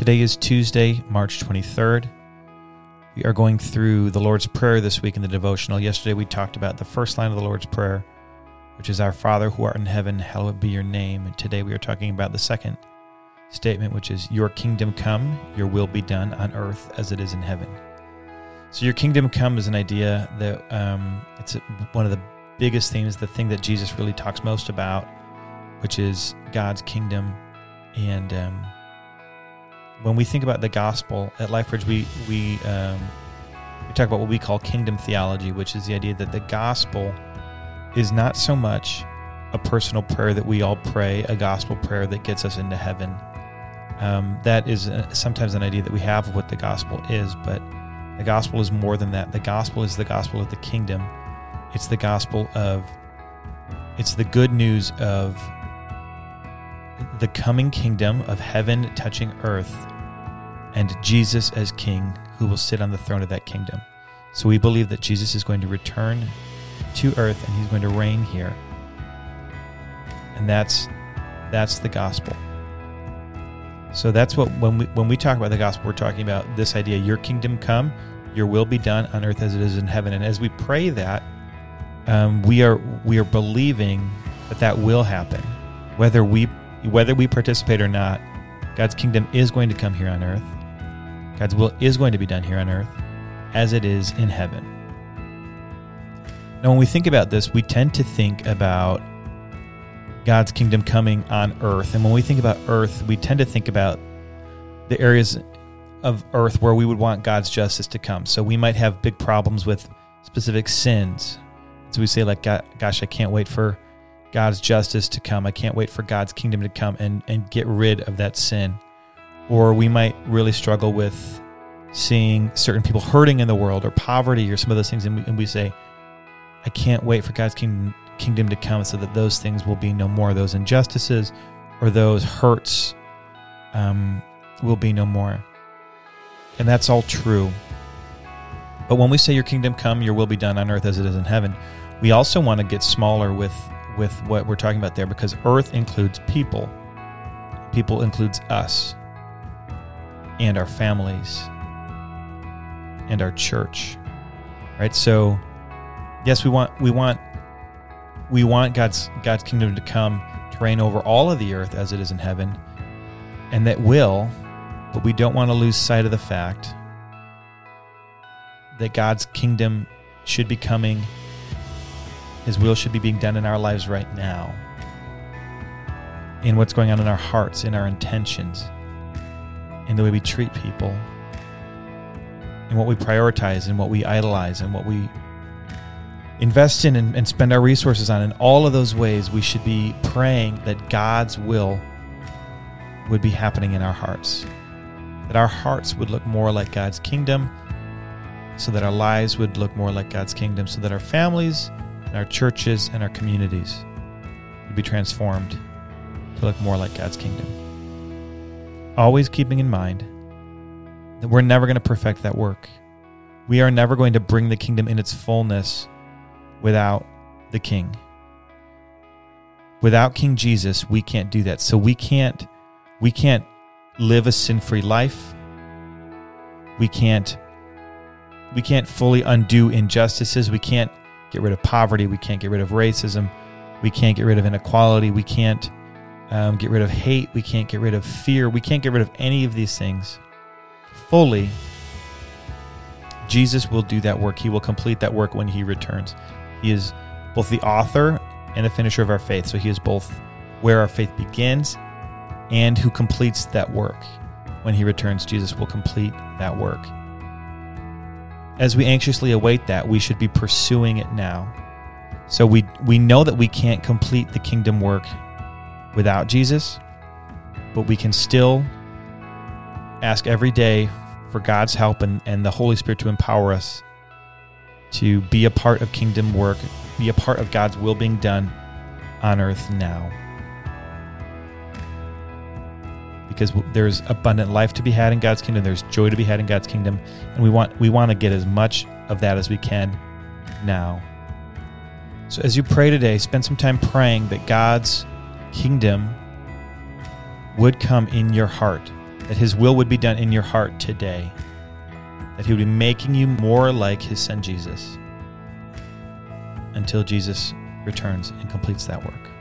Today is Tuesday, March 23rd. We are going through the Lord's Prayer this week in the devotional. Yesterday we talked about the first line of the Lord's Prayer, which is Our Father who art in heaven, hallowed be your name. And today we are talking about the second statement, which is Your kingdom come, your will be done on earth as it is in heaven. So, your kingdom come is an idea that um, it's one of the biggest themes, the thing that Jesus really talks most about, which is God's kingdom. And um, when we think about the gospel at LifeBridge, we we um, we talk about what we call kingdom theology, which is the idea that the gospel is not so much a personal prayer that we all pray, a gospel prayer that gets us into heaven. Um, that is uh, sometimes an idea that we have of what the gospel is, but the gospel is more than that. The gospel is the gospel of the kingdom. It's the gospel of, it's the good news of the coming kingdom of heaven touching earth and Jesus as king who will sit on the throne of that kingdom. So we believe that Jesus is going to return to earth and he's going to reign here. And that's that's the gospel. So that's what when we when we talk about the gospel, we're talking about this idea: your kingdom come, your will be done on earth as it is in heaven. And as we pray that, um, we are we are believing that that will happen, whether we whether we participate or not. God's kingdom is going to come here on earth. God's will is going to be done here on earth, as it is in heaven. Now, when we think about this, we tend to think about God's kingdom coming on earth. And when we think about earth, we tend to think about the areas of earth where we would want God's justice to come. So we might have big problems with specific sins. So we say, like, gosh, I can't wait for God's justice to come. I can't wait for God's kingdom to come and, and get rid of that sin. Or we might really struggle with seeing certain people hurting in the world or poverty or some of those things. And we, and we say, I can't wait for God's kingdom kingdom to come so that those things will be no more. Those injustices or those hurts um, will be no more. And that's all true. But when we say your kingdom come, your will be done on earth as it is in heaven, we also want to get smaller with with what we're talking about there because earth includes people. People includes us and our families and our church. Right? So yes, we want we want we want God's God's kingdom to come to reign over all of the earth as it is in heaven, and that will, but we don't want to lose sight of the fact that God's kingdom should be coming, His will should be being done in our lives right now, in what's going on in our hearts, in our intentions, in the way we treat people, in what we prioritize, in what we idolize, and what we invest in and, and spend our resources on. In all of those ways, we should be praying that God's will would be happening in our hearts, that our hearts would look more like God's kingdom, so that our lives would look more like God's kingdom, so that our families and our churches and our communities would be transformed to look more like God's kingdom. Always keeping in mind that we're never going to perfect that work. We are never going to bring the kingdom in its fullness without the king. Without King Jesus, we can't do that. So we can't we can't live a sin-free life. We can't we can't fully undo injustices. We can't get rid of poverty. We can't get rid of racism. We can't get rid of inequality. We can't um, get rid of hate. We can't get rid of fear. We can't get rid of any of these things fully. Jesus will do that work. He will complete that work when he returns. He is both the author and the finisher of our faith. So he is both where our faith begins and who completes that work. When he returns, Jesus will complete that work. As we anxiously await that, we should be pursuing it now. So we we know that we can't complete the kingdom work without Jesus, but we can still ask every day for God's help and, and the Holy Spirit to empower us to be a part of kingdom work, be a part of God's will being done on earth now. Because there's abundant life to be had in God's kingdom, there's joy to be had in God's kingdom, and we want we want to get as much of that as we can now. So as you pray today, spend some time praying that God's kingdom would come in your heart, that His will would be done in your heart today, that He would be making you more like His Son Jesus until Jesus returns and completes that work.